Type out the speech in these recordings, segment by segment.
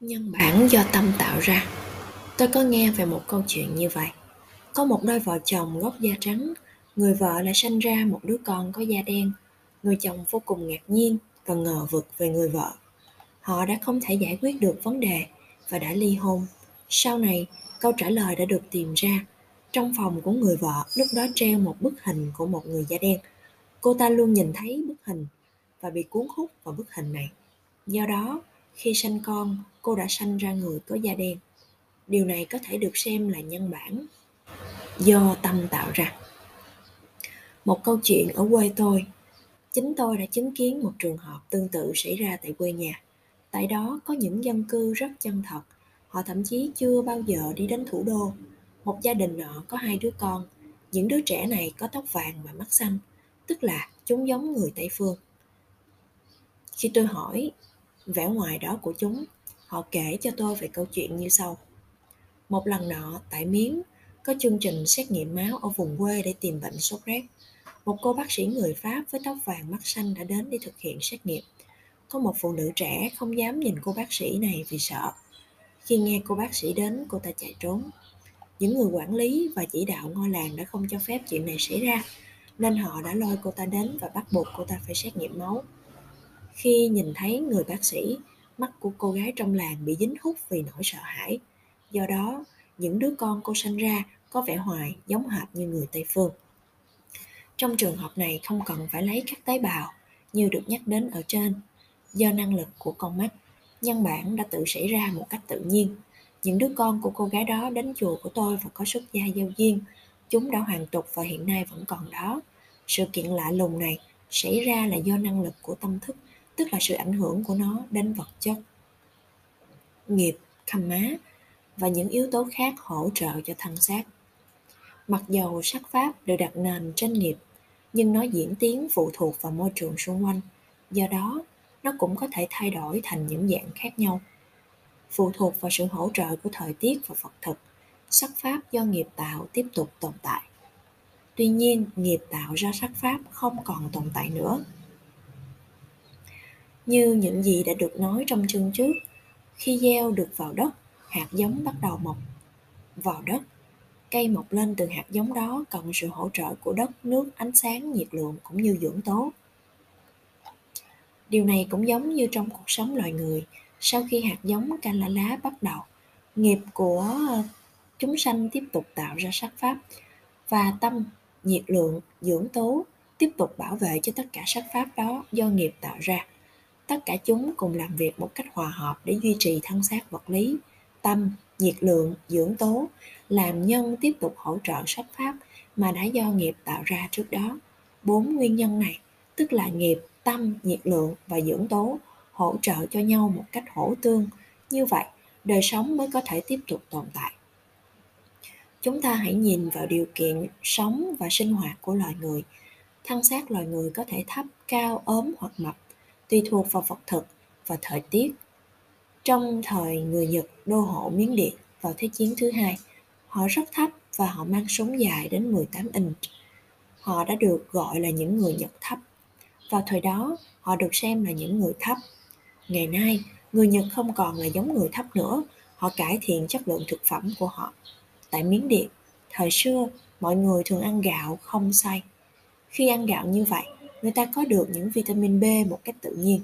nhân bản do tâm tạo ra. Tôi có nghe về một câu chuyện như vậy. Có một đôi vợ chồng gốc da trắng, người vợ lại sanh ra một đứa con có da đen. Người chồng vô cùng ngạc nhiên và ngờ vực về người vợ. Họ đã không thể giải quyết được vấn đề và đã ly hôn. Sau này, câu trả lời đã được tìm ra trong phòng của người vợ, lúc đó treo một bức hình của một người da đen. Cô ta luôn nhìn thấy bức hình và bị cuốn hút vào bức hình này. Do đó khi sanh con, cô đã sanh ra người có da đen. Điều này có thể được xem là nhân bản do tâm tạo ra. Một câu chuyện ở quê tôi. Chính tôi đã chứng kiến một trường hợp tương tự xảy ra tại quê nhà. Tại đó có những dân cư rất chân thật. Họ thậm chí chưa bao giờ đi đến thủ đô. Một gia đình nọ có hai đứa con. Những đứa trẻ này có tóc vàng và mắt xanh, tức là chúng giống người tây phương. Khi tôi hỏi vẻ ngoài đó của chúng, họ kể cho tôi về câu chuyện như sau. Một lần nọ, tại miếng có chương trình xét nghiệm máu ở vùng quê để tìm bệnh sốt rét. Một cô bác sĩ người pháp với tóc vàng mắt xanh đã đến để thực hiện xét nghiệm. Có một phụ nữ trẻ không dám nhìn cô bác sĩ này vì sợ. Khi nghe cô bác sĩ đến, cô ta chạy trốn. Những người quản lý và chỉ đạo ngôi làng đã không cho phép chuyện này xảy ra, nên họ đã lôi cô ta đến và bắt buộc cô ta phải xét nghiệm máu khi nhìn thấy người bác sĩ, mắt của cô gái trong làng bị dính hút vì nỗi sợ hãi. Do đó, những đứa con cô sinh ra có vẻ hoài, giống hệt như người tây phương. Trong trường hợp này không cần phải lấy các tế bào như được nhắc đến ở trên. Do năng lực của con mắt, nhân bản đã tự xảy ra một cách tự nhiên. Những đứa con của cô gái đó đến chùa của tôi và có xuất gia giao duyên. Chúng đã hoàn tục và hiện nay vẫn còn đó. Sự kiện lạ lùng này xảy ra là do năng lực của tâm thức tức là sự ảnh hưởng của nó đến vật chất, nghiệp khăm má và những yếu tố khác hỗ trợ cho thân xác. Mặc dầu sắc pháp được đặt nền trên nghiệp, nhưng nó diễn tiến phụ thuộc vào môi trường xung quanh, do đó nó cũng có thể thay đổi thành những dạng khác nhau, phụ thuộc vào sự hỗ trợ của thời tiết và vật thực. Sắc pháp do nghiệp tạo tiếp tục tồn tại. Tuy nhiên, nghiệp tạo ra sắc pháp không còn tồn tại nữa như những gì đã được nói trong chương trước. Khi gieo được vào đất, hạt giống bắt đầu mọc. Vào đất, cây mọc lên từ hạt giống đó cần sự hỗ trợ của đất, nước, ánh sáng, nhiệt lượng cũng như dưỡng tố. Điều này cũng giống như trong cuộc sống loài người. Sau khi hạt giống canh lá lá bắt đầu, nghiệp của ờ, chúng sanh tiếp tục tạo ra sắc pháp và tâm, nhiệt lượng, dưỡng tố tiếp tục bảo vệ cho tất cả sắc pháp đó do nghiệp tạo ra tất cả chúng cùng làm việc một cách hòa hợp để duy trì thân xác vật lý, tâm, nhiệt lượng, dưỡng tố, làm nhân tiếp tục hỗ trợ sắc pháp mà đã do nghiệp tạo ra trước đó. Bốn nguyên nhân này, tức là nghiệp, tâm, nhiệt lượng và dưỡng tố, hỗ trợ cho nhau một cách hỗ tương. Như vậy, đời sống mới có thể tiếp tục tồn tại. Chúng ta hãy nhìn vào điều kiện sống và sinh hoạt của loài người. Thân xác loài người có thể thấp, cao, ốm hoặc mập tùy thuộc vào vật thực và thời tiết trong thời người Nhật đô hộ Miến Điện vào Thế chiến thứ hai, họ rất thấp và họ mang súng dài đến 18 inch. Họ đã được gọi là những người Nhật thấp. Vào thời đó, họ được xem là những người thấp. Ngày nay, người Nhật không còn là giống người thấp nữa, họ cải thiện chất lượng thực phẩm của họ. Tại Miến Điện, thời xưa, mọi người thường ăn gạo không xay. Khi ăn gạo như vậy, người ta có được những vitamin B một cách tự nhiên.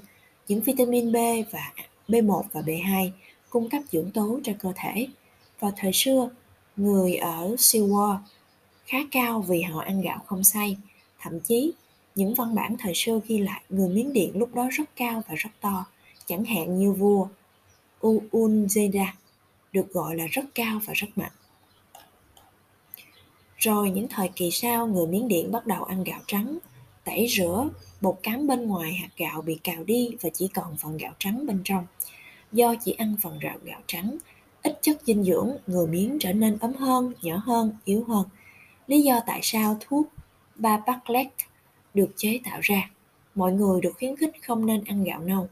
Những vitamin B và B1 và B2 cung cấp dưỡng tố cho cơ thể. Vào thời xưa, người ở Siwa khá cao vì họ ăn gạo không xay. Thậm chí, những văn bản thời xưa ghi lại người Miến Điện lúc đó rất cao và rất to, chẳng hạn như vua Uunzeda được gọi là rất cao và rất mạnh. Rồi những thời kỳ sau, người Miến Điện bắt đầu ăn gạo trắng, tẩy rửa bột cám bên ngoài hạt gạo bị cào đi và chỉ còn phần gạo trắng bên trong. Do chỉ ăn phần gạo gạo trắng, ít chất dinh dưỡng, người miếng trở nên ấm hơn, nhỏ hơn, yếu hơn. Lý do tại sao thuốc Babaclec được chế tạo ra. Mọi người được khuyến khích không nên ăn gạo nâu.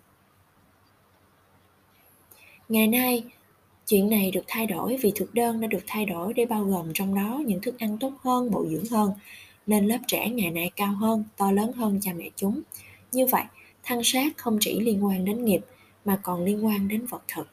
Ngày nay, chuyện này được thay đổi vì thực đơn đã được thay đổi để bao gồm trong đó những thức ăn tốt hơn, bổ dưỡng hơn nên lớp trẻ ngày nay cao hơn, to lớn hơn cha mẹ chúng. Như vậy, thân xác không chỉ liên quan đến nghiệp mà còn liên quan đến vật thực.